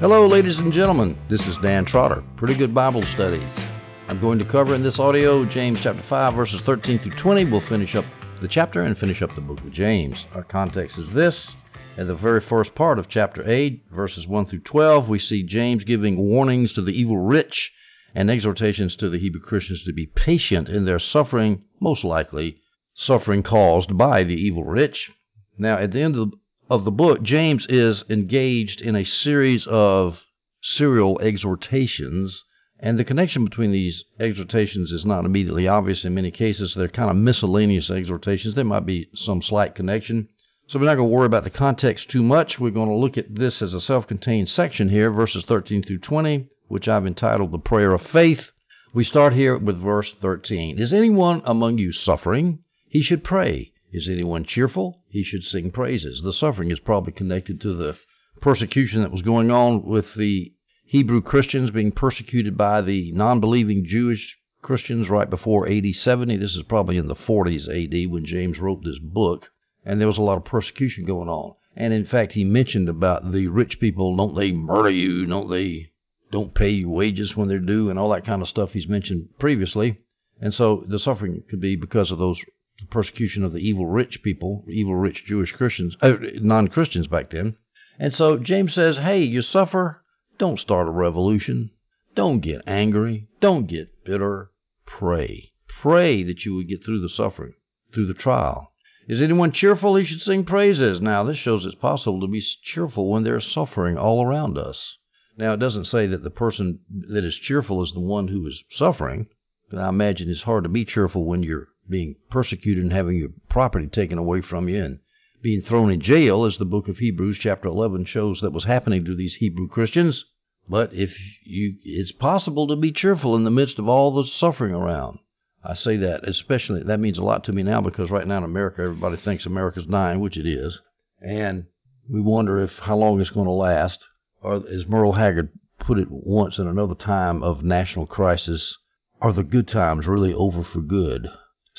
Hello, ladies and gentlemen. This is Dan Trotter. Pretty good Bible studies. I'm going to cover in this audio James chapter 5, verses 13 through 20. We'll finish up the chapter and finish up the book of James. Our context is this. In the very first part of chapter 8, verses 1 through 12, we see James giving warnings to the evil rich and exhortations to the Hebrew Christians to be patient in their suffering, most likely suffering caused by the evil rich. Now, at the end of of the book, James is engaged in a series of serial exhortations, and the connection between these exhortations is not immediately obvious in many cases. They're kind of miscellaneous exhortations. There might be some slight connection. So we're not going to worry about the context too much. We're going to look at this as a self contained section here, verses 13 through 20, which I've entitled the Prayer of Faith. We start here with verse 13. Is anyone among you suffering? He should pray. Is anyone cheerful? He should sing praises. The suffering is probably connected to the persecution that was going on with the Hebrew Christians being persecuted by the non believing Jewish Christians right before AD 70. This is probably in the 40s AD when James wrote this book. And there was a lot of persecution going on. And in fact, he mentioned about the rich people don't they murder you? Don't they don't pay you wages when they're due and all that kind of stuff he's mentioned previously. And so the suffering could be because of those persecution of the evil rich people, evil rich Jewish Christians, uh, non Christians back then. And so James says, hey, you suffer, don't start a revolution. Don't get angry. Don't get bitter. Pray. Pray that you would get through the suffering, through the trial. Is anyone cheerful? He should sing praises. Now, this shows it's possible to be cheerful when there's suffering all around us. Now, it doesn't say that the person that is cheerful is the one who is suffering. But I imagine it's hard to be cheerful when you're being persecuted and having your property taken away from you and being thrown in jail, as the book of Hebrews, chapter 11, shows that was happening to these Hebrew Christians. But if you, it's possible to be cheerful in the midst of all the suffering around. I say that especially, that means a lot to me now because right now in America, everybody thinks America's dying, which it is. And we wonder if how long it's going to last. Or as Merle Haggard put it once in another time of national crisis, are the good times really over for good?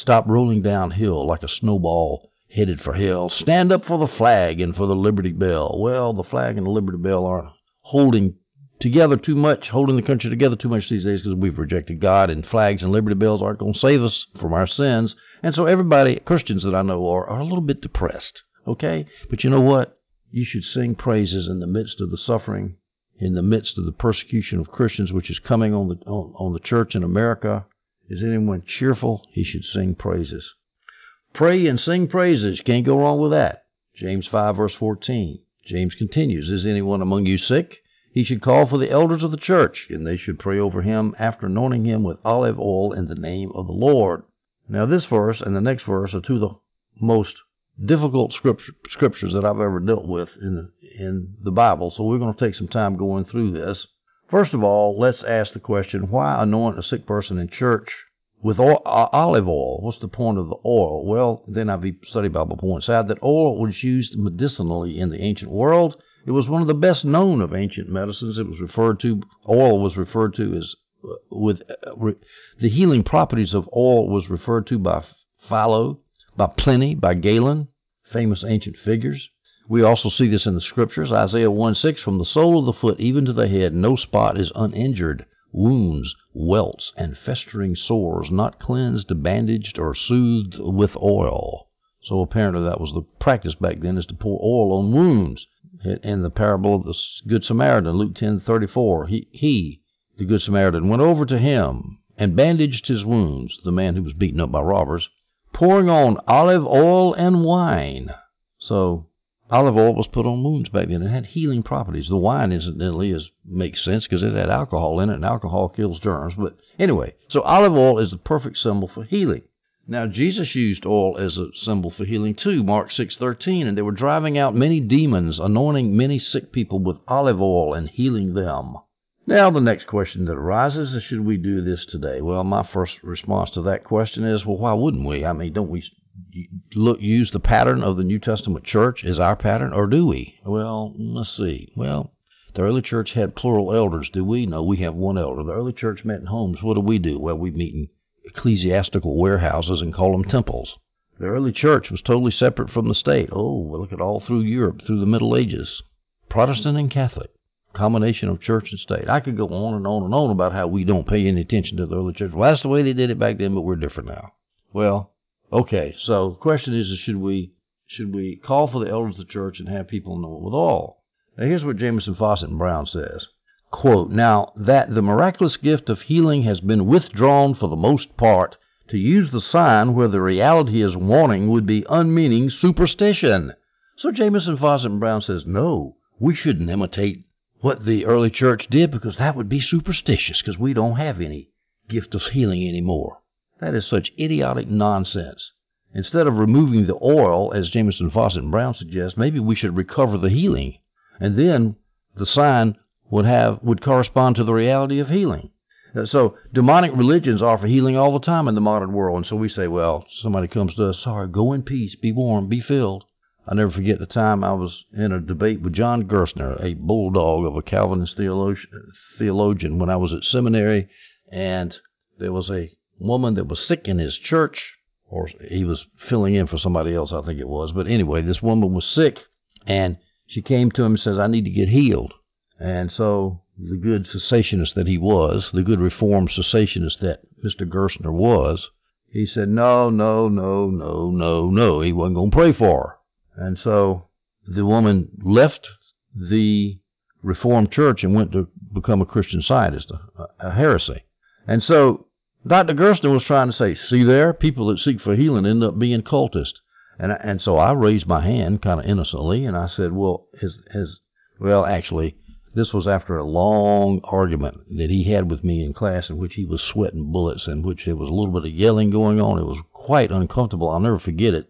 Stop rolling downhill like a snowball headed for hell. Stand up for the flag and for the Liberty Bell. Well, the flag and the Liberty Bell aren't holding together too much, holding the country together too much these days because we've rejected God, and flags and Liberty Bells aren't going to save us from our sins. And so everybody, Christians that I know, are, are a little bit depressed. Okay? But you know what? You should sing praises in the midst of the suffering, in the midst of the persecution of Christians, which is coming on the on, on the church in America. Is anyone cheerful? He should sing praises. Pray and sing praises. Can't go wrong with that. James 5, verse 14. James continues Is anyone among you sick? He should call for the elders of the church, and they should pray over him after anointing him with olive oil in the name of the Lord. Now, this verse and the next verse are two of the most difficult scriptures that I've ever dealt with in the, in the Bible, so we're going to take some time going through this. First of all, let's ask the question why anoint a sick person in church with oil, olive oil? What's the point of the oil? Well, then NIV Study Bible points out that oil was used medicinally in the ancient world. It was one of the best known of ancient medicines. It was referred to, oil was referred to as, uh, with uh, the healing properties of oil was referred to by Philo, by Pliny, by Galen, famous ancient figures. We also see this in the scriptures. Isaiah 1 6, from the sole of the foot even to the head, no spot is uninjured. Wounds, welts, and festering sores, not cleansed, bandaged, or soothed with oil. So apparently that was the practice back then, is to pour oil on wounds. In the parable of the Good Samaritan, Luke ten thirty four, he, he, the Good Samaritan, went over to him and bandaged his wounds, the man who was beaten up by robbers, pouring on olive oil and wine. So Olive oil was put on wounds back then. It had healing properties. The wine, incidentally, is makes sense because it had alcohol in it, and alcohol kills germs. But anyway, so olive oil is the perfect symbol for healing. Now Jesus used oil as a symbol for healing too. Mark six thirteen, and they were driving out many demons, anointing many sick people with olive oil and healing them. Now, the next question that arises is should we do this today? Well, my first response to that question is well, why wouldn't we? I mean, don't we look use the pattern of the New Testament church as our pattern, or do we? Well, let's see. Well, the early church had plural elders. Do we? No, we have one elder. The early church met in homes. What do we do? Well, we meet in ecclesiastical warehouses and call them temples. The early church was totally separate from the state. Oh, look at all through Europe, through the Middle Ages. Protestant and Catholic. combination of church and state. I could go on and on and on about how we don't pay any attention to the early church. Well, that's the way they did it back then, but we're different now. Well, okay. So the question is, is should we should we call for the elders of the church and have people know it with all? Now here's what Jamieson Fausset, and Brown says. Quote, now that the miraculous gift of healing has been withdrawn for the most part, to use the sign where the reality is wanting would be unmeaning superstition. So Jamieson Fausset, and Brown says, no, we shouldn't imitate what the early church did because that would be superstitious because we don't have any gift of healing anymore. That is such idiotic nonsense. Instead of removing the oil, as Jamieson Fausset, and Brown suggest, maybe we should recover the healing. And then the sign would have would correspond to the reality of healing. Uh, so demonic religions offer healing all the time in the modern world, and so we say, well, somebody comes to us, sorry, go in peace, be warm, be filled. I never forget the time I was in a debate with John Gerstner, a bulldog of a Calvinist theologian, when I was at seminary, and there was a woman that was sick in his church, or he was filling in for somebody else, I think it was. But anyway, this woman was sick, and she came to him and says, I need to get healed. And so the good cessationist that he was, the good reformed cessationist that Mr. Gerstner was, he said, no, no, no, no, no, no. He wasn't going to pray for her. And so the woman left the Reformed Church and went to become a Christian Scientist, a, a heresy. And so Dr. Gerstner was trying to say, see there, people that seek for healing end up being cultists. And, and so I raised my hand kind of innocently and I said, well, has, has, well, actually, this was after a long argument that he had with me in class in which he was sweating bullets, in which there was a little bit of yelling going on. It was quite uncomfortable. I'll never forget it.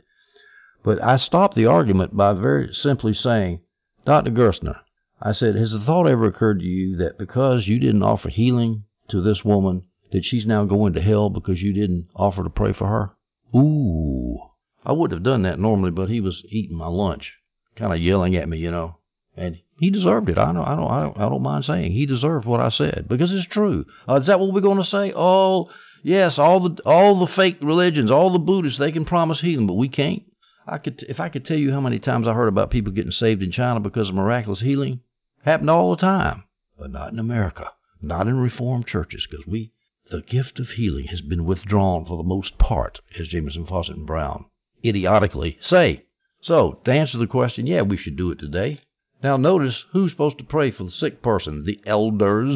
But I stopped the argument by very simply saying, Dr. Gerstner, I said, has the thought ever occurred to you that because you didn't offer healing to this woman, that she's now going to hell because you didn't offer to pray for her? Ooh. I wouldn't have done that normally, but he was eating my lunch, kind of yelling at me, you know. And he deserved it. I don't, I don't, I don't, I don't mind saying he deserved what I said because it's true. Uh, is that what we're going to say? Oh, yes, all the all the fake religions, all the Buddhists, they can promise healing, but we can't. I could, if I could tell you how many times I heard about people getting saved in China because of miraculous healing, happened all the time, but not in America, not in Reformed churches, because we, the gift of healing has been withdrawn for the most part, as Jamieson, Fausset, and Brown idiotically say. So, to answer the question, yeah, we should do it today. Now notice who's supposed to pray for the sick person? The elders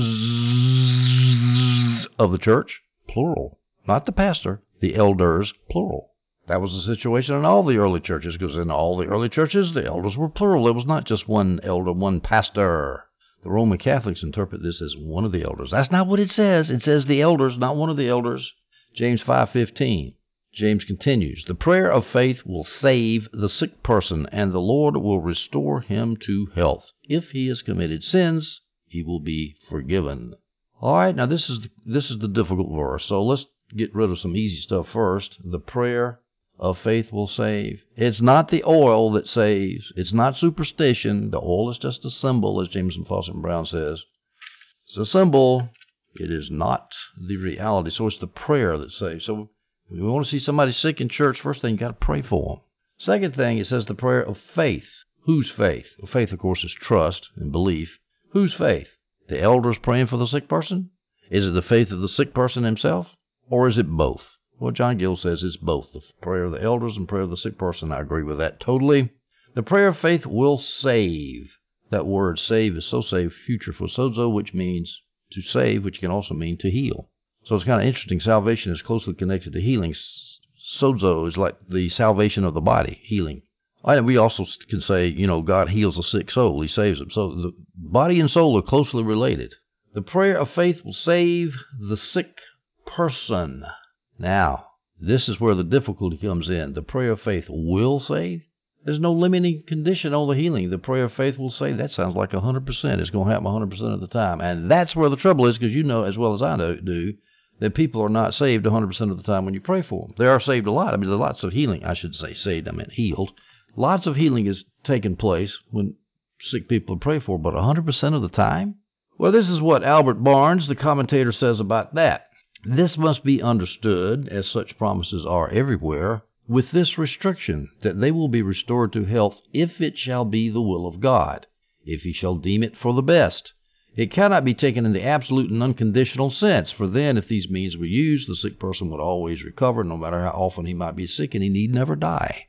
of the church, plural. Not the pastor, the elders, plural. That was the situation in all the early churches, because in all the early churches, the elders were plural. There was not just one elder, one pastor. The Roman Catholics interpret this as one of the elders. That's not what it says. It says the elders, not one of the elders. James 5:15. James continues, The prayer of faith will save the sick person, and the Lord will restore him to health. If he has committed sins, he will be forgiven. All right, now this is the, this is the difficult verse. So let's get rid of some easy stuff first. The prayer of faith will save. It's not the oil that saves. It's not superstition. The oil is just a symbol, as Jamieson, Fausset, and Brown says. It's a symbol. It is not the reality. So it's the prayer that saves. So you want to see somebody sick in church, first thing you got to pray for them. Second thing, it says the prayer of faith. Whose faith? Well, faith, of course, is trust and belief. Whose faith? The elders praying for the sick person? Is it the faith of the sick person himself? Or is it both? Well, John Gill says it's both the prayer of the elders and prayer of the sick person. I agree with that totally. The prayer of faith will save. That word save is so save future for sozo, which means to save, which can also mean to heal. So it's kind of interesting. Salvation is closely connected to healing. Sozo is like the salvation of the body, healing. And we also can say, you know, God heals a sick soul. He saves him. So the body and soul are closely related. The prayer of faith will save the sick person. Now, this is where the difficulty comes in. The prayer of faith will save. There's no limiting condition on the healing. The prayer of faith will say that sounds like 100%. It's going to happen 100% of the time. And that's where the trouble is because you know as well as I know, do that people are not saved 100% of the time when you pray for them. They are saved a lot. I mean, there's lots of healing. I should say saved, I meant healed. Lots of healing is taking place when sick people are prayed for, but 100% of the time? Well, this is what Albert Barnes, the commentator, says about that. This must be understood, as such promises are everywhere, with this restriction, that they will be restored to health if it shall be the will of God, if he shall deem it for the best, It cannot be taken in the absolute and unconditional sense, for then, if these means were used, the sick person would always recover, no matter how often he might be sick, and he need never die.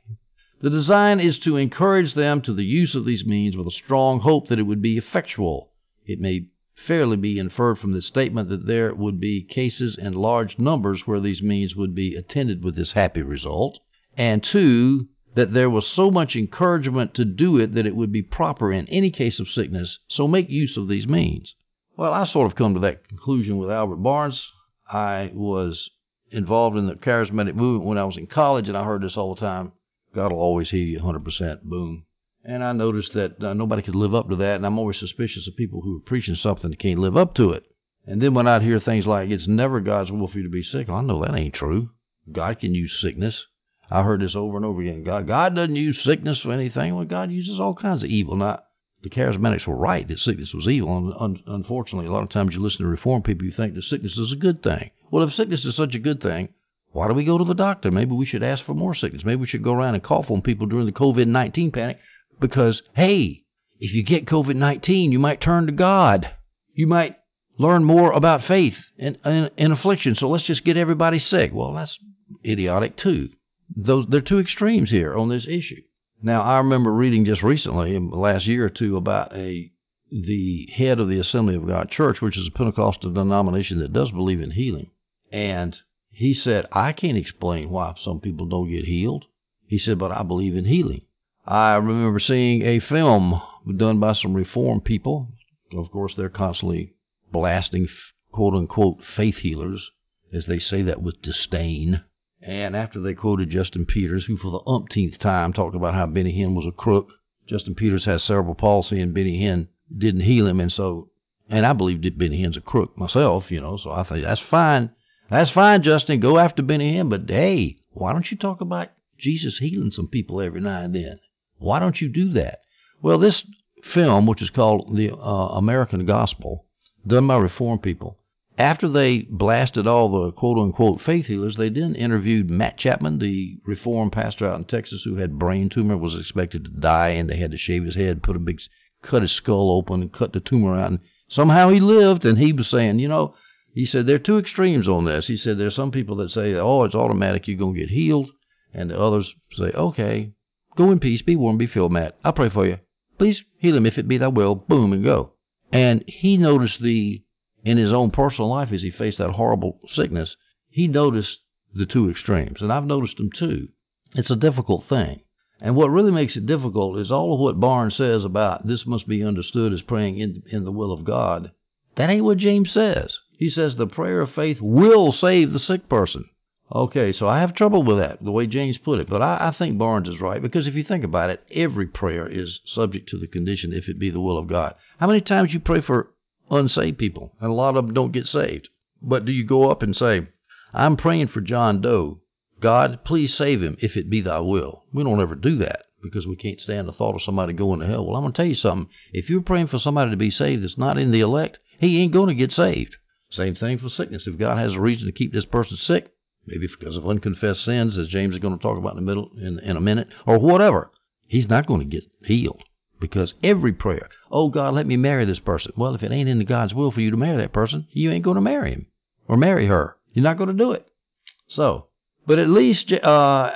The design is to encourage them to the use of these means with a strong hope that it would be effectual. It may fairly be inferred from the statement that there would be cases in large numbers where these means would be attended with this happy result, and two, that there was so much encouragement to do it that it would be proper in any case of sickness, so make use of these means. Well, I sort of come to that conclusion with Albert Barnes. I was involved in the charismatic movement when I was in college, and I heard this all the time. God will always heal you 100%. Boom. And I noticed that uh, nobody could live up to that, and I'm always suspicious of people who are preaching something that can't live up to it. And then when I'd hear things like, it's never God's will for you to be sick, I know that ain't true. God can use sickness. I heard this over and over again. God, God doesn't use sickness for anything. Well, God uses all kinds of evil. Now, the charismatics were right that sickness was evil. And un- unfortunately, a lot of times you listen to reform people, you think that sickness is a good thing. Well, if sickness is such a good thing, why do we go to the doctor? Maybe we should ask for more sickness. Maybe we should go around and cough on people during the COVID 19 panic because, hey, if you get COVID 19, you might turn to God. You might learn more about faith and, and, and affliction. So let's just get everybody sick. Well, that's idiotic too. Those they're two extremes here on this issue. Now, I remember reading just recently, in the last year or two, about a the head of the Assembly of God Church, which is a Pentecostal denomination that does believe in healing, and he said, I can't explain why some people don't get healed. He said, but I believe in healing. I remember seeing a film done by some reform people. Of course, they're constantly blasting quote unquote faith healers, as they say that with disdain. And after they quoted Justin Peters, who for the umpteenth time talked about how Benny Hinn was a crook, Justin Peters has cerebral palsy and Benny Hinn didn't heal him. And so, and I believe that Benny Hinn's a crook myself, you know, so I think that's fine. That's fine, Justin. Go after Benny Hinn, but hey, why don't you talk about Jesus healing some people every now and then? Why don't you do that? Well, this film, which is called The uh, American Gospel, done by Reformed people, after they blasted all the quote unquote faith healers, they then interviewed Matt Chapman, the Reformed pastor out in Texas who had brain tumor, was expected to die, and they had to shave his head, put a big, cut his skull open, and cut the tumor out. And somehow he lived, and he was saying, you know, he said there are two extremes on this. He said there are some people that say, oh, it's automatic, you're going to get healed. And the others say, okay, go in peace, be warm, be filled, Matt. I'll pray for you. Please heal him if it be thy will. Boom, and go. And he noticed the, in his own personal life as he faced that horrible sickness, he noticed the two extremes. And I've noticed them too. It's a difficult thing. And what really makes it difficult is all of what Barnes says about this must be understood as praying in, in the will of God. That ain't what James says. He says the prayer of faith will save the sick person. Okay, so I have trouble with that, the way James put it. But I, I, think Barnes is right, because if you think about it, every prayer is subject to the condition if it be the will of God. How many times you pray for unsaved people, and a lot of them don't get saved? But do you go up and say, I'm praying for John Doe. God, please save him if it be thy will. We don't ever do that because we can't stand the thought of somebody going to hell. Well, I'm going to tell you something. If you're praying for somebody to be saved that's not in the elect, he ain't going to get saved. Same thing for sickness. If God has a reason to keep this person sick, maybe because of unconfessed sins, as James is going to talk about in middle in, in a minute, or whatever, he's not going to get healed. Because every prayer, oh God, let me marry this person. Well, if it ain't in God's will for you to marry that person, you ain't going to marry him or marry her. You're not going to do it. So, but at least uh,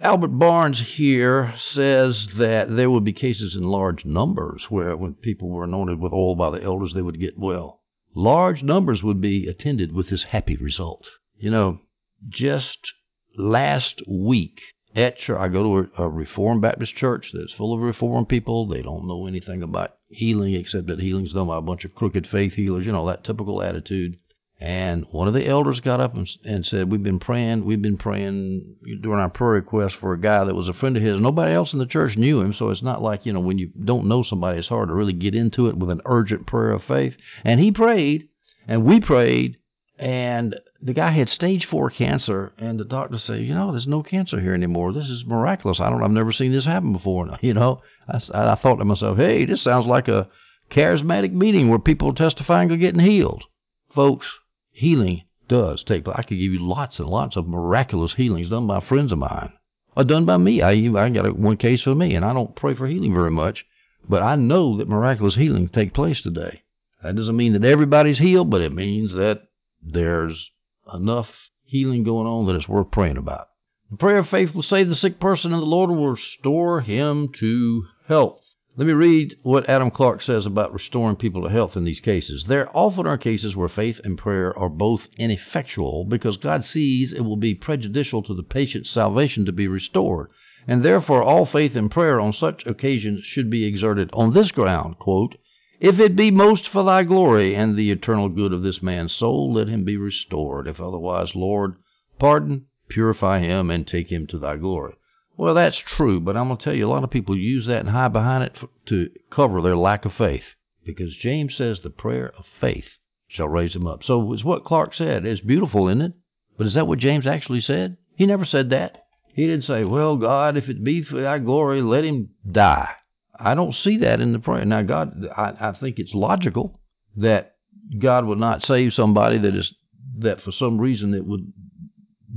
Albert Barnes here says that there would be cases in large numbers where when people were anointed with oil by the elders, they would get well large numbers would be attended with this happy result. You know, just last week at church, I go to a, a Reformed Baptist church that's full of Reformed people. They don't know anything about healing except that healing's done by a bunch of crooked faith healers, you know, that typical attitude. And one of the elders got up and, and, said, We've been praying, we've been praying during our prayer request for a guy that was a friend of his. Nobody else in the church knew him, so it's not like, you know, when you don't know somebody, it's hard to really get into it with an urgent prayer of faith. And he prayed, and we prayed, and the guy had stage four cancer, and the doctor said, You know, there's no cancer here anymore. This is miraculous. I don't, I've never seen this happen before. You know, I, I thought to myself, Hey, this sounds like a charismatic meeting where people are testifying of getting healed. Folks, healing does take place. I could give you lots and lots of miraculous healings done by friends of mine, or done by me. I I got a, one case for me, and I don't pray for healing very much, but I know that miraculous healing take place today. That doesn't mean that everybody's healed, but it means that there's enough healing going on that it's worth praying about. The prayer of faith will save the sick person, and the Lord will restore him to health. Let me read what Adam Clarke says about restoring people to health in these cases. There often are cases where faith and prayer are both ineffectual because God sees it will be prejudicial to the patient's salvation to be restored, and therefore all faith and prayer on such occasions should be exerted on this ground, quote, if it be most for thy glory and the eternal good of this man's soul, let him be restored. If otherwise, Lord, pardon, purify him, and take him to thy glory. Well, that's true, but I'm going to tell you, a lot of people use that and hide behind it to cover their lack of faith. Because James says the prayer of faith shall raise him up. So it's what Clarke said. It's beautiful, isn't it? But is that what James actually said? He never said that. He didn't say, Well, God, if it be for thy glory, let him die. I don't see that in the prayer. Now, God, I, I think it's logical that God would not save somebody that is that for some reason it would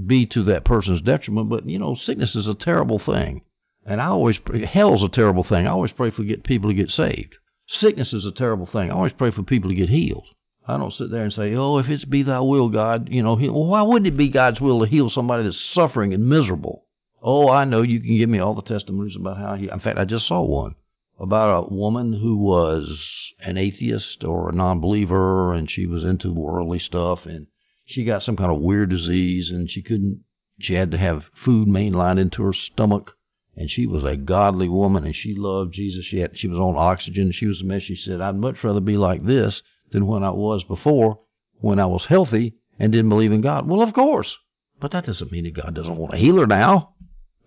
be to that person's detriment. But you know, sickness is a terrible thing, and I always pray, hell's a terrible thing. I always pray for get people to get saved. Sickness is a terrible thing. I always pray for people to get healed. I don't sit there and say, "Oh, if it's be Thy will, God," you know. Well, why wouldn't it be God's will to heal somebody that's suffering and miserable? Oh, I know you can give me all the testimonies about how he. In fact, I just saw one about a woman who was an atheist or a non-believer, and she was into worldly stuff, and she got some kind of weird disease and she couldn't she had to have food mainlined into her stomach and she was a godly woman and she loved Jesus. She had she was on oxygen. She was a mess. She said, I'd much rather be like this than when I was before, when I was healthy and didn't believe in God. Well, of course. But that doesn't mean that God doesn't want to heal her now.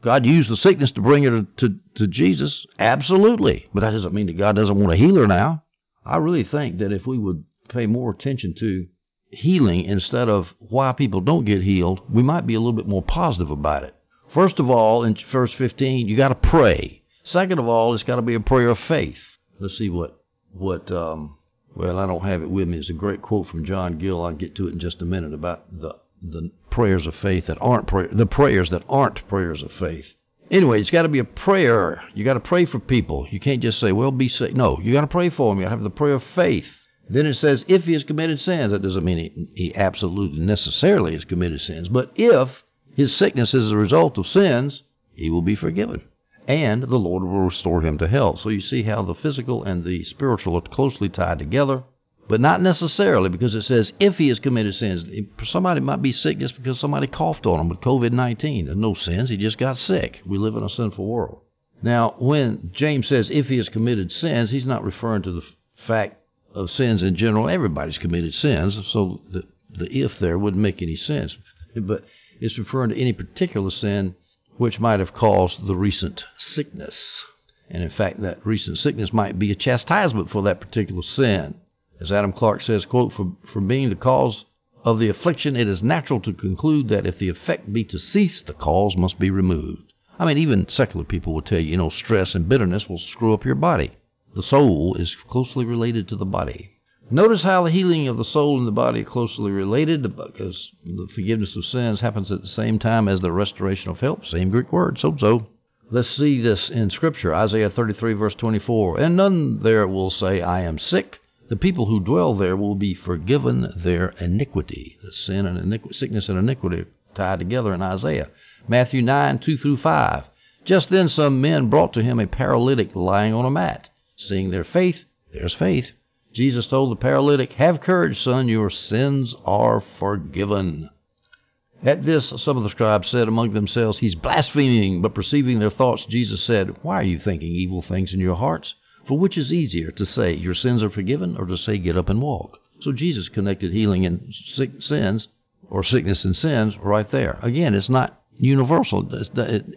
God used the sickness to bring her to, to, to Jesus. Absolutely. But that doesn't mean that God doesn't want to heal her now. I really think that if we would pay more attention to healing instead of why people don't get healed, we might be a little bit more positive about it. First of all, in verse 15, you got to pray. Second of all, it's got to be a prayer of faith. Let's see what what um, well, I don't have it with me. It's a great quote from John Gill. I'll get to it in just a minute about the the prayers of faith that aren't prayer, the prayers that aren't prayers of faith. Anyway, it's got to be a prayer. You got to pray for people. You can't just say, "Well, be sick." No, you got to pray for them. You to have the prayer of faith. Then it says, if he has committed sins. That doesn't mean he, he absolutely necessarily has committed sins. But if his sickness is a result of sins, he will be forgiven. And the Lord will restore him to health. So you see how the physical and the spiritual are closely tied together. But not necessarily because it says if he has committed sins. Somebody might be sick just because somebody coughed on him with COVID 19. There's no sins. He just got sick. We live in a sinful world. Now, when James says if he has committed sins, he's not referring to the fact of sins in general. Everybody's committed sins, so the, the if there wouldn't make any sense. But it's referring to any particular sin which might have caused the recent sickness. And in fact, that recent sickness might be a chastisement for that particular sin. As Adam Clarke says, quote, for, for being the cause of the affliction, it is natural to conclude that if the effect be to cease, the cause must be removed. I mean, even secular people will tell you, you know, stress and bitterness will screw up your body. The soul is closely related to the body. Notice how the healing of the soul and the body are closely related because the forgiveness of sins happens at the same time as the restoration of health. Same Greek word, sozo. Let's see this in Scripture Isaiah 33, verse 24. And none there will say, I am sick. The people who dwell there will be forgiven their iniquity. The sin and sickness and iniquity tied together in Isaiah. Matthew 9, 2 through 5. Just then some men brought to him a paralytic lying on a mat. Seeing their faith, there's faith. Jesus told the paralytic, Have courage, son, your sins are forgiven. At this, some of the scribes said among themselves, He's blaspheming. But perceiving their thoughts, Jesus said, Why are you thinking evil things in your hearts? For which is easier, to say, Your sins are forgiven, or to say, Get up and walk? So Jesus connected healing and sick sins, or sickness and sins, right there. Again, it's not universal.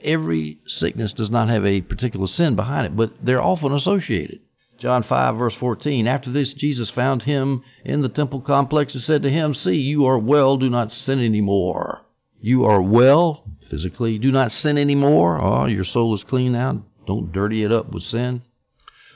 Every sickness does not have a particular sin behind it, but they're often associated. John 5, verse 14. After this, Jesus found him in the temple complex and said to him, See, you are well, do not sin anymore. You are well, physically, do not sin anymore. Oh, your soul is clean now. Don't dirty it up with sin.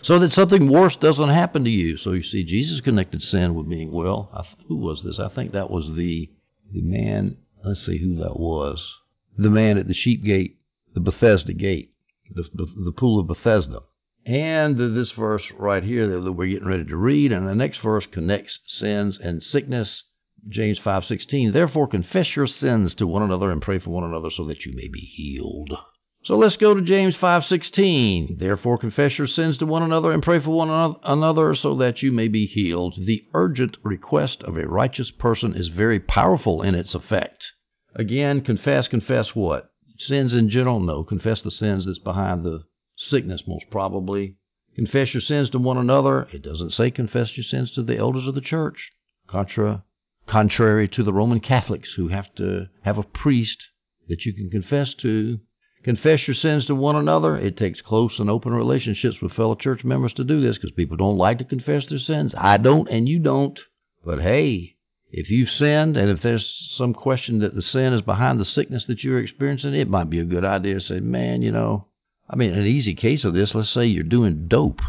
So that something worse doesn't happen to you. So you see, Jesus connected sin with being well. who was this? I think that was the, the man. Let's see who that was the man at the sheep gate, the Bethesda gate, the, the, the pool of Bethesda. And this verse right here that we're getting ready to read, and the next verse connects sins and sickness. James 5:16 Therefore confess your sins to one another and pray for one another so that you may be healed. So let's go to James 5:16. Therefore confess your sins to one another and pray for one another so that you may be healed. The urgent request of a righteous person is very powerful in its effect. Again, confess, confess what? Sins in general? No, confess the sins that's behind the sickness most probably. Confess your sins to one another. It doesn't say confess your sins to the elders of the church. Contra contrary to the Roman Catholics who have to have a priest that you can confess to Confess your sins to one another. It takes close and open relationships with fellow church members to do this because people don't like to confess their sins. I don't, and you don't. But hey, if you've sinned and if there's some question that the sin is behind the sickness that you're experiencing, it might be a good idea to say, man, you know, I mean, an easy case of this, let's say you're doing dope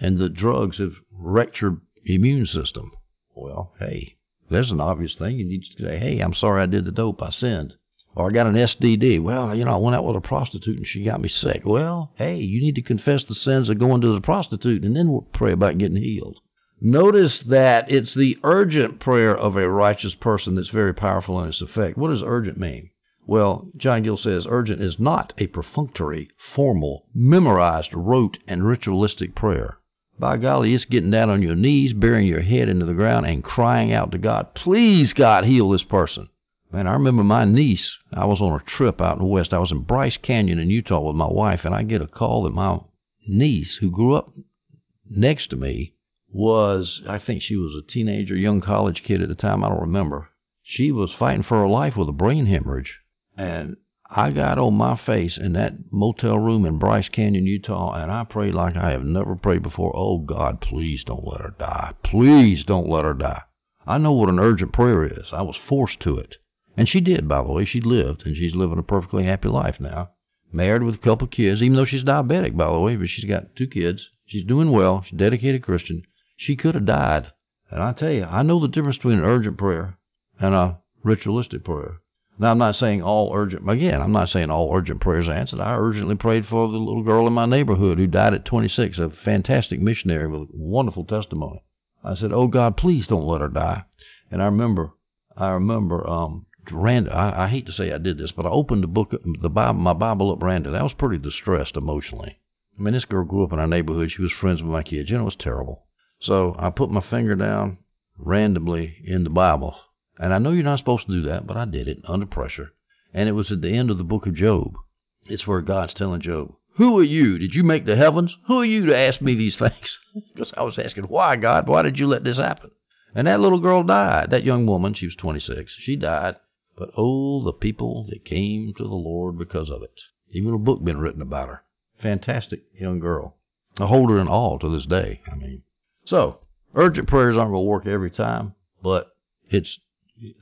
and the drugs have wrecked your immune system. Well, hey, there's an obvious thing. You need to say, hey, I'm sorry I did the dope. I sinned. Or I got an STD. Well, you know, I went out with a prostitute and she got me sick. Well, hey, you need to confess the sins of going to the prostitute and then we'll pray about getting healed. Notice that it's the urgent prayer of a righteous person that's very powerful in its effect. What does urgent mean? Well, John Gill says urgent is not a perfunctory, formal, memorized, rote, and ritualistic prayer. By golly, it's getting down on your knees, burying your head into the ground, and crying out to God, Please, God, heal this person. Man, I remember my niece. I was on a trip out in the west. I was in Bryce Canyon in Utah with my wife, and I get a call that my niece, who grew up next to me, was I think she was a teenager, young college kid at the time. I don't remember. She was fighting for her life with a brain hemorrhage, and I got on my face in that motel room in Bryce Canyon, Utah, and I prayed like I have never prayed before. Oh God, please don't let her die. Please don't let her die. I know what an urgent prayer is. I was forced to it. And she did, by the way. She lived, and she's living a perfectly happy life now. Married with a couple of kids, even though she's diabetic, by the way, but she's got two kids. She's doing well. She's a dedicated Christian. She could have died. And I tell you, I know the difference between an urgent prayer and a ritualistic prayer. Now, I'm not saying all urgent, again, I'm not saying all urgent prayers answered. I urgently prayed for the little girl in my neighborhood who died at 26, a fantastic missionary with a wonderful testimony. I said, Oh God, please don't let her die. And I remember, I remember, um, random. I, I hate to say I did this, but I opened the book, the Bible, my Bible up random. I was pretty distressed emotionally. I mean, this girl grew up in our neighborhood. She was friends with my kids. You know, it was terrible. So I put my finger down randomly in the Bible. And I know you're not supposed to do that, but I did it under pressure. And it was at the end of the book of Job. It's where God's telling Job, Who are you? Did you make the heavens? Who are you to ask me these things? because I was asking, Why, God? Why did you let this happen? And that little girl died. That young woman, she was 26, she died. But oh, the people that came to the Lord because of it. Even a book been written about her. Fantastic young girl. I hold her in awe to this day. I mean, so urgent prayers aren't going to work every time, but it's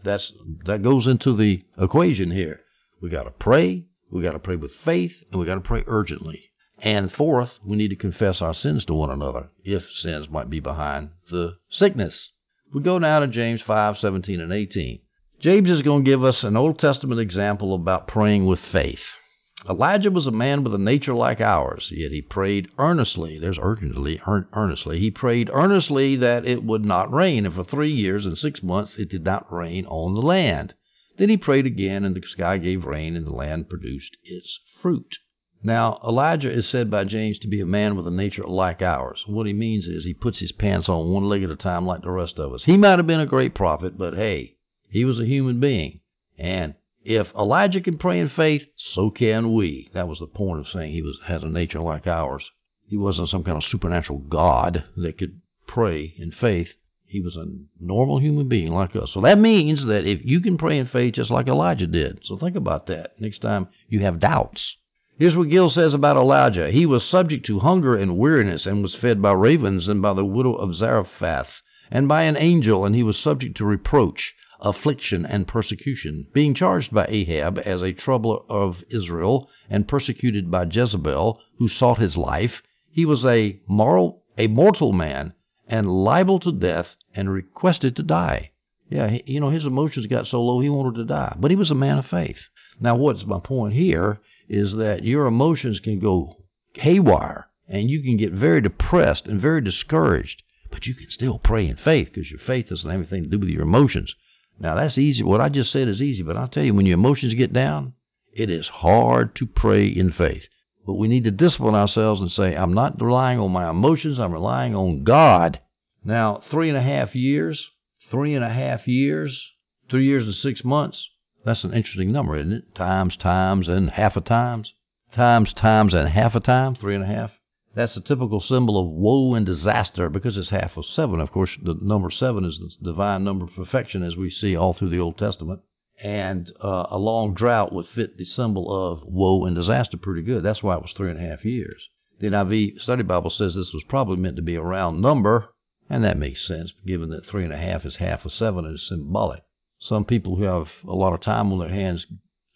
that's that goes into the equation here. We got to pray, we got to pray with faith, and we got to pray urgently. And fourth, we need to confess our sins to one another if sins might be behind the sickness. We go now to James 5:17 and 18. James is going to give us an Old Testament example about praying with faith. Elijah was a man with a nature like ours, yet he prayed earnestly. There's urgently, earnestly. He prayed earnestly that it would not rain, and for three years and six months it did not rain on the land. Then he prayed again, and the sky gave rain, and the land produced its fruit. Now, Elijah is said by James to be a man with a nature like ours. What he means is he puts his pants on one leg at a time like the rest of us. He might have been a great prophet, but hey, he was a human being. And if Elijah can pray in faith, so can we. That was the point of saying he was has a nature like ours. He wasn't some kind of supernatural God that could pray in faith. He was a normal human being like us. So that means that if you can pray in faith just like Elijah did. So think about that next time you have doubts. Here's what Gill says about Elijah. He was subject to hunger and weariness and was fed by ravens and by the widow of Zarephath and by an angel, and he was subject to reproach affliction, and persecution, being charged by Ahab as a troubler of Israel and persecuted by Jezebel, who sought his life, he was a moral, a mortal man and liable to death and requested to die. Yeah, you know, his emotions got so low he wanted to die, but he was a man of faith. Now, what's my point here is that your emotions can go haywire and you can get very depressed and very discouraged, but you can still pray in faith because your faith doesn't have anything to do with your emotions. Now, that's easy. What I just said is easy, but I'll tell you, when your emotions get down, it is hard to pray in faith. But we need to discipline ourselves and say, I'm not relying on my emotions, I'm relying on God. Now, three and a half years, three and a half years, three years and six months, that's an interesting number, isn't it? Times, times, and half a times. Times, times, and half a time, three and a half. That's a typical symbol of woe and disaster because it's half of seven. Of course, the number seven is the divine number of perfection as we see all through the Old Testament. And uh, a long drought would fit the symbol of woe and disaster pretty good. That's why it was three and a half years. The NIV Study Bible says this was probably meant to be a round number, and that makes sense given that three and a half is half of seven and is symbolic. Some people who have a lot of time on their hands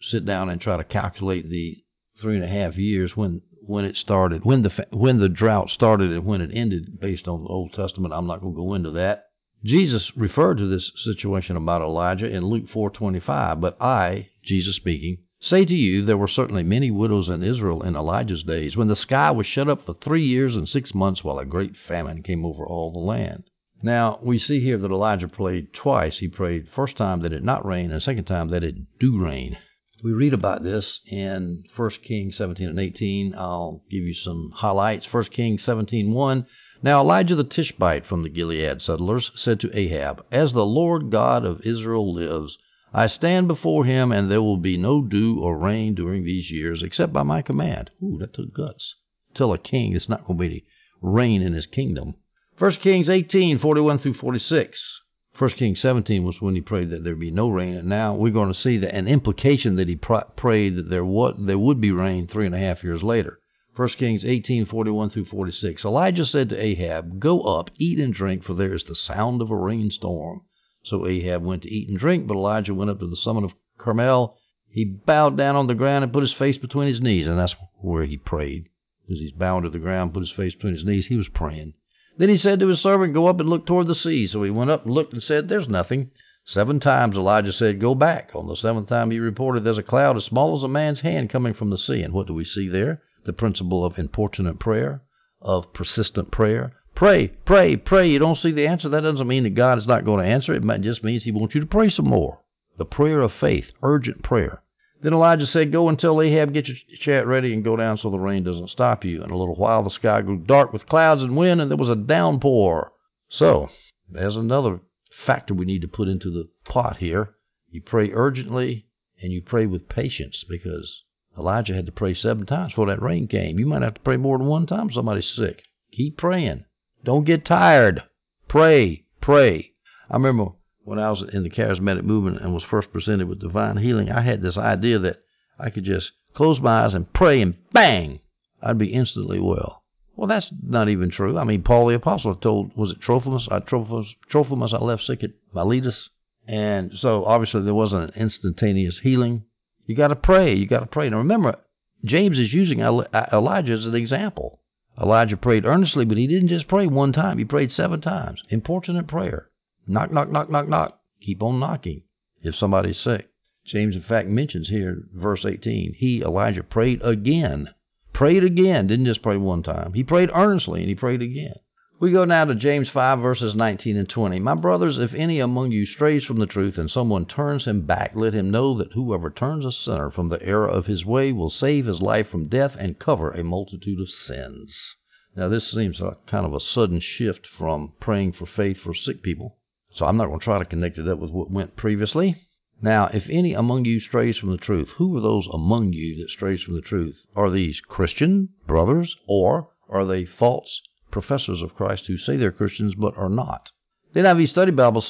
sit down and try to calculate the three and a half years when when it started, when the when the drought started and when it ended, based on the Old Testament. I'm not going to go into that. Jesus referred to this situation about Elijah in Luke 4:25. But I, Jesus speaking, say to you, there were certainly many widows in Israel in Elijah's days, when the sky was shut up for three years and six months, while a great famine came over all the land. Now we see here that Elijah prayed twice. He prayed first time that it not rain, and second time that it do rain. We read about this in 1 Kings 17 and 18. I'll give you some highlights. 1 Kings 17 1. Now Elijah the Tishbite from the Gilead settlers said to Ahab, As the Lord God of Israel lives, I stand before him, and there will be no dew or rain during these years, except by my command. Ooh, that took guts. Tell a king it's not going to be rain in his kingdom. 1 Kings 18, 41 through 46. First Kings 17 was when he prayed that there be no rain, and now we're going to see that an implication that he pr- prayed that there would there would be rain three and a half years later. First Kings 18, 41 through 46. Elijah said to Ahab, Go up, eat and drink, for there is the sound of a rainstorm. So Ahab went to eat and drink, but Elijah went up to the summit of Carmel. He bowed down on the ground and put his face between his knees, and that's where he prayed. As he's bowing to the ground, put his face between his knees, he was praying. Then he said to his servant, Go up and look toward the sea. So he went up and looked and said, There's nothing. Seven times Elijah said, Go back. On the seventh time he reported, There's a cloud as small as a man's hand coming from the sea. And what do we see there? The principle of importunate prayer, of persistent prayer. Pray, pray, pray. You don't see the answer. That doesn't mean that God is not going to answer. It just means he wants you to pray some more. The prayer of faith, urgent prayer. Then Elijah said, Go and tell Ahab, get your chariot ready and go down so the rain doesn't stop you. In a little while the sky grew dark with clouds and wind, and there was a downpour. So, there's another factor we need to put into the pot here. You pray urgently and you pray with patience because Elijah had to pray seven times before that rain came. You might have to pray more than one time somebody's sick. Keep praying. Don't get tired. Pray, pray. I remember when I was in the charismatic movement and was first presented with divine healing, I had this idea that I could just close my eyes and pray and bang, I'd be instantly well. Well, that's not even true. I mean, Paul the Apostle told, was it Trophimus? I, Trophimus, Trophimus, I left sick at Miletus. And so obviously there wasn't an instantaneous healing. You got to pray. You got to pray. Now remember, James is using Elijah as an example. Elijah prayed earnestly, but he didn't just pray one time. He prayed seven times. Importunate prayer. Knock, knock, knock, knock, knock. Keep on knocking if somebody's sick. James, in fact, mentions here, verse 18, he, Elijah, prayed again. Prayed again. Didn't just pray one time. He prayed earnestly and he prayed again. We go now to James 5, verses 19 and 20. My brothers, if any among you strays from the truth and someone turns him back, let him know that whoever turns a sinner from the error of his way will save his life from death and cover a multitude of sins. Now, this seems like kind of a sudden shift from praying for faith for sick people so I'm not going to try to connect it up with what went previously. Now, if any among you strays from the truth, who are those among you that strays from the truth? Are these Christian brothers, or are they false professors of Christ who say they're Christians but are not? The NIV Study Bible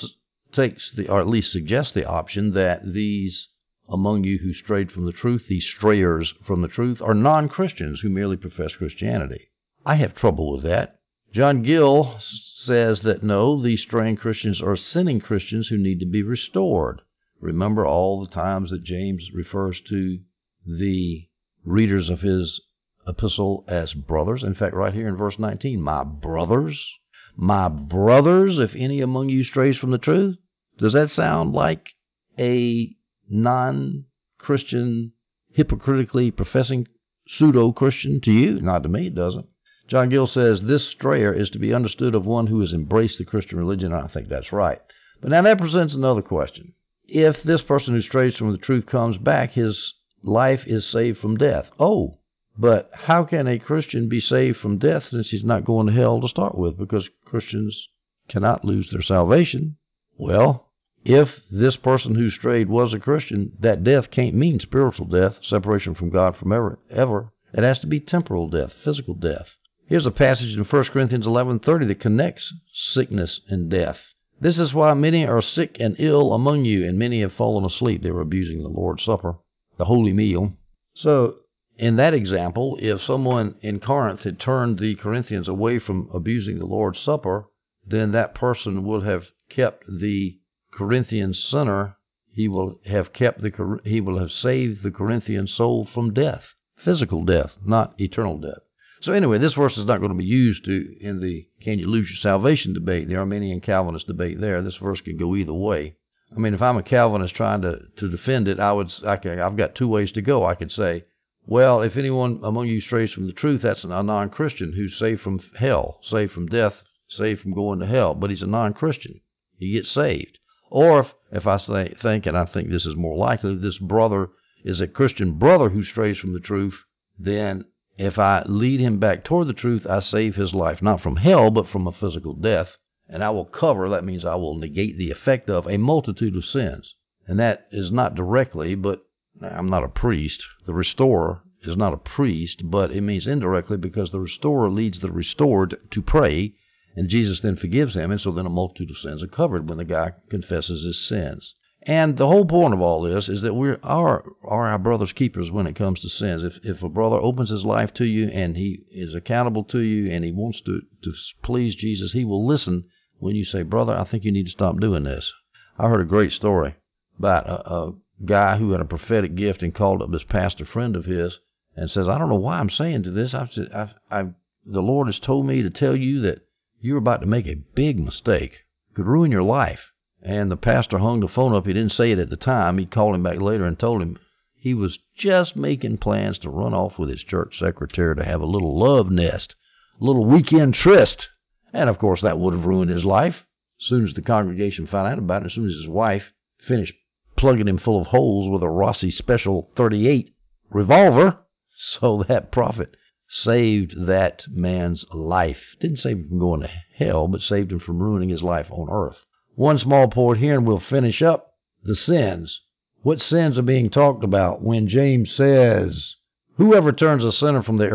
takes the, or at least suggests the option that these among you who strayed from the truth, these strayers from the truth, are non Christians who merely profess Christianity. I have trouble with that. John Gill says that no, these straying Christians are sinning Christians who need to be restored. Remember all the times that James refers to the readers of his epistle as brothers. In fact, right here in verse 19, my brothers, my brothers, if any among you strays from the truth. Does that sound like a non Christian, hypocritically professing pseudo Christian to you? Not to me, it doesn't. John Gill says this strayer is to be understood of one who has embraced the Christian religion, I think that's right. But now that presents another question. If this person who strays from the truth comes back, his life is saved from death. Oh, but how can a Christian be saved from death since he's not going to hell to start with? Because Christians cannot lose their salvation. Well, if this person who strayed was a Christian, that death can't mean spiritual death, separation from God from ever. ever. It has to be temporal death, physical death. Here's a passage in 1 Corinthians 11:30 that connects sickness and death. This is why many are sick and ill among you, and many have fallen asleep. They were abusing the Lord's Supper, the holy meal. So, in that example, if someone in Corinth had turned the Corinthians away from abusing the Lord's Supper, then that person would have kept the Corinthian sinner. He will have kept the he will have saved the Corinthian soul from death, physical death, not eternal death. So anyway, this verse is not going to be used to in the can you lose your salvation debate, the Arminian Calvinist debate. There, this verse could go either way. I mean, if I'm a Calvinist trying to to defend it, I would I can, I've got two ways to go. I could say, well, if anyone among you strays from the truth, that's a non-Christian who's saved from hell, saved from death, saved from going to hell, but he's a non-Christian. He gets saved. Or if, if I say, think, and I think this is more likely, this brother is a Christian brother who strays from the truth, then if I lead him back toward the truth, I save his life, not from hell, but from a physical death. And I will cover, that means I will negate the effect of a multitude of sins. And that is not directly, but I'm not a priest. The restorer is not a priest, but it means indirectly because the restorer leads the restored to pray, and Jesus then forgives him, and so then a multitude of sins are covered when the guy confesses his sins. And the whole point of all this is that we are, are our brother's keepers when it comes to sins. If, if a brother opens his life to you and he is accountable to you and he wants to, to please Jesus, he will listen when you say, Brother, I think you need to stop doing this. I heard a great story about a, a guy who had a prophetic gift and called up this pastor friend of his and says, I don't know why I'm saying to this. I've, I've, I've, the Lord has told me to tell you that you're about to make a big mistake. Could ruin your life. And the pastor hung the phone up. He didn't say it at the time. He called him back later and told him he was just making plans to run off with his church secretary to have a little love nest, a little weekend tryst. And of course, that would have ruined his life. As soon as the congregation found out about it, as soon as his wife finished plugging him full of holes with a Rossi Special 38 revolver, so that prophet saved that man's life. Didn't save him from going to hell, but saved him from ruining his life on earth. One small point here, and we'll finish up the sins. What sins are being talked about when James says, Whoever turns a sinner from the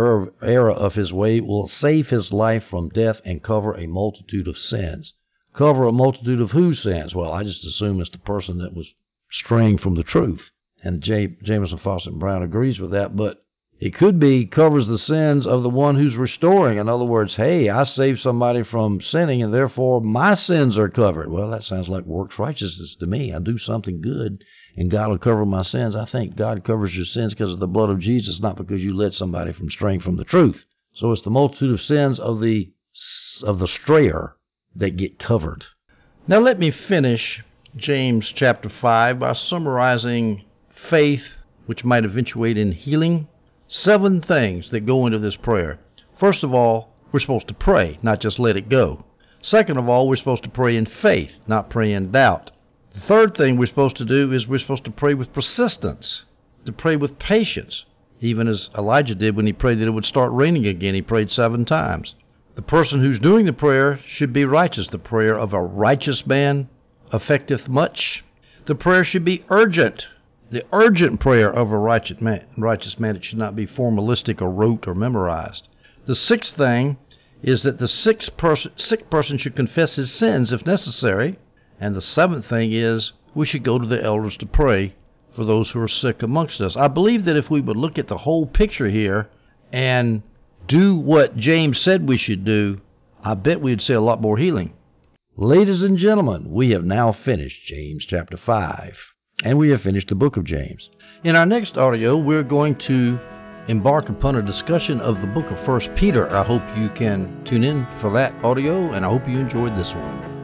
error of his way will save his life from death and cover a multitude of sins. Cover a multitude of whose sins? Well, I just assume it's the person that was straying from the truth. And J- Jamieson, Fausset, Brown agrees with that. But it could be covers the sins of the one who's restoring. In other words, hey, I saved somebody from sinning and therefore my sins are covered. Well, that sounds like works righteousness to me. I do something good and God will cover my sins. I think God covers your sins because of the blood of Jesus, not because you led somebody from straying from the truth. So it's the multitude of sins of the of the strayer that get covered. Now let me finish James chapter 5 by summarizing faith which might eventuate in healing seven things that go into this prayer. First of all, we're supposed to pray, not just let it go. Second of all, we're supposed to pray in faith, not pray in doubt. The third thing we're supposed to do is we're supposed to pray with persistence, to pray with patience, even as Elijah did when he prayed that it would start raining again. He prayed seven times. The person who's doing the prayer should be righteous. The prayer of a righteous man affecteth much. The prayer should be urgent the urgent prayer of a righteous man, righteous man it should not be formalistic or rote or memorized. The sixth thing is that the sick person, sick person should confess his sins if necessary. And the seventh thing is we should go to the elders to pray for those who are sick amongst us. I believe that if we would look at the whole picture here and do what James said we should do, I bet we'd see a lot more healing. Ladies and gentlemen, we have now finished James chapter 5. And we have finished the book of James. In our next audio, we're going to embark upon a discussion of the book of First Peter. I hope you can tune in for that audio, and I hope you enjoyed this one.